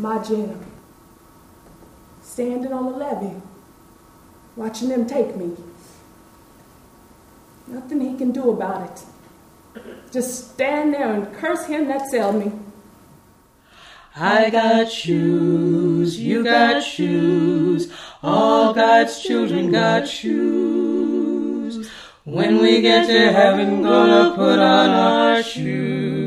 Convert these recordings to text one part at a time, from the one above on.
my Jim, standing on the levee, watching them take me. Nothing he can do about it. Just stand there and curse him that sell me. I got shoes, you got shoes, all God's children got shoes. When we get to heaven, gonna put on our shoes.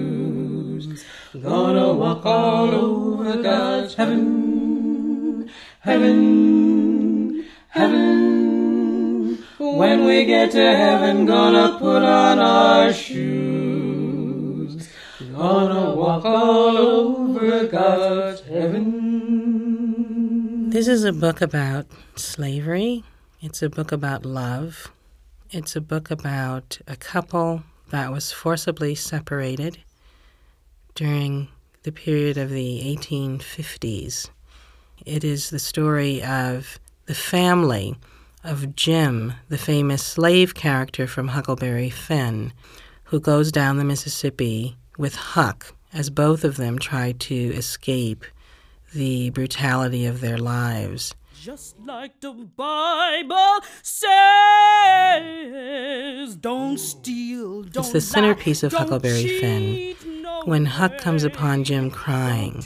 Gonna walk all over God's heaven, heaven, heaven. When we get to heaven, gonna put on our shoes. Gonna walk all over God's heaven. This is a book about slavery. It's a book about love. It's a book about a couple that was forcibly separated during the period of the 1850s. It is the story of the family of Jim, the famous slave character from Huckleberry Finn, who goes down the Mississippi with Huck as both of them try to escape the brutality of their lives. Just like the Bible says, don't steal, don't It's the centerpiece of Huckleberry Finn. When Huck comes upon Jim crying,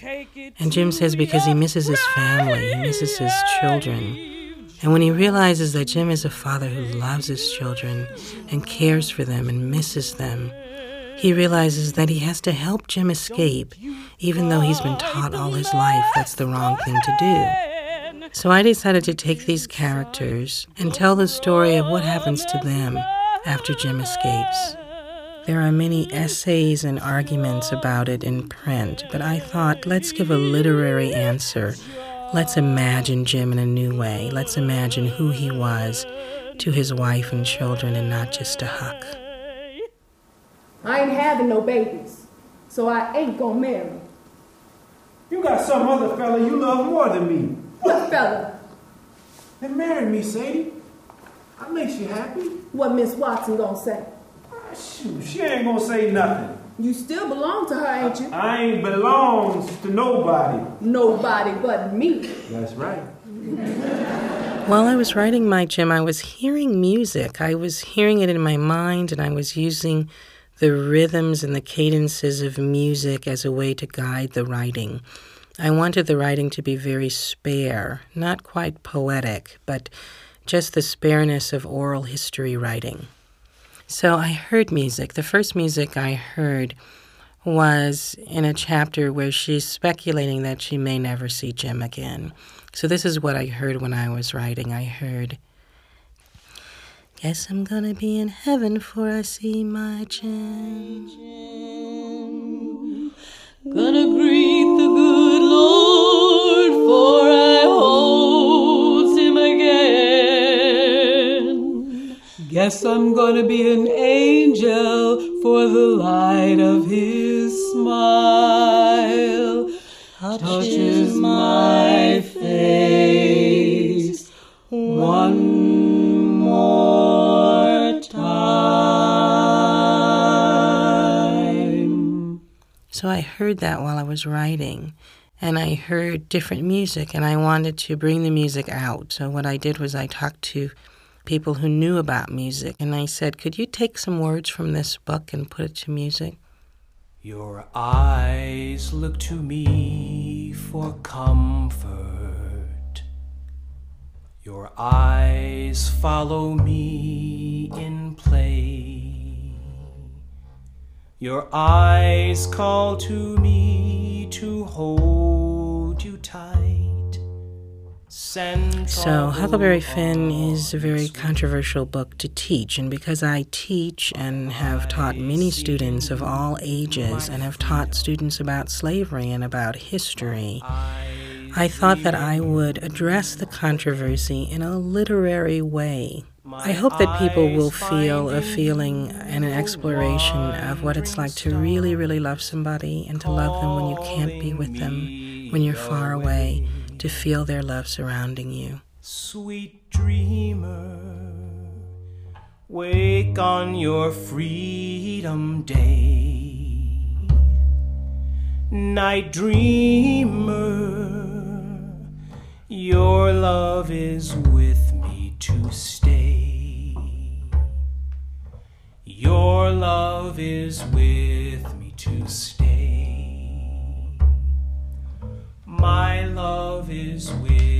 and Jim says because he misses his family, he misses his children. And when he realizes that Jim is a father who loves his children and cares for them and misses them, he realizes that he has to help Jim escape, even though he's been taught all his life that's the wrong thing to do. So I decided to take these characters and tell the story of what happens to them after Jim escapes. There are many essays and arguments about it in print, but I thought let's give a literary answer. Let's imagine Jim in a new way. Let's imagine who he was to his wife and children and not just to Huck. I ain't having no babies, so I ain't gonna marry. You got some other fella you love more than me. What fella? Then marry me, Sadie. That makes you happy. What Miss Watson gonna say? Shoot, she ain't gonna say nothing. You still belong to her, ain't you? I ain't belongs to nobody. Nobody but me. That's right. While I was writing my Jim, I was hearing music. I was hearing it in my mind, and I was using the rhythms and the cadences of music as a way to guide the writing. I wanted the writing to be very spare, not quite poetic, but just the spareness of oral history writing. So I heard music. The first music I heard was in a chapter where she's speculating that she may never see Jim again. So this is what I heard when I was writing. I heard, Guess I'm gonna be in heaven before I see my Jim. Guess I'm gonna be an angel for the light of his smile touches my face one more time. So I heard that while I was writing, and I heard different music, and I wanted to bring the music out. So what I did was I talked to people who knew about music, and I said, Could you take some words from this book and put it to music? Your eyes look to me for comfort. Your eyes follow me in play. Your eyes call to me to hold you tight. So, Huckleberry Finn is a very controversial book to teach, and because I teach and have taught many students of all ages and have taught students about slavery and about history, I thought that I would address the controversy in a literary way. I hope that people will feel a feeling and an exploration of what it's like to really, really love somebody and to love them when you can't be with them, when you're far away, to feel their love surrounding you. Sweet dreamer, wake on your freedom day. Night dreamer, your love is with me to stay. Your love is with me to stay. love is weird.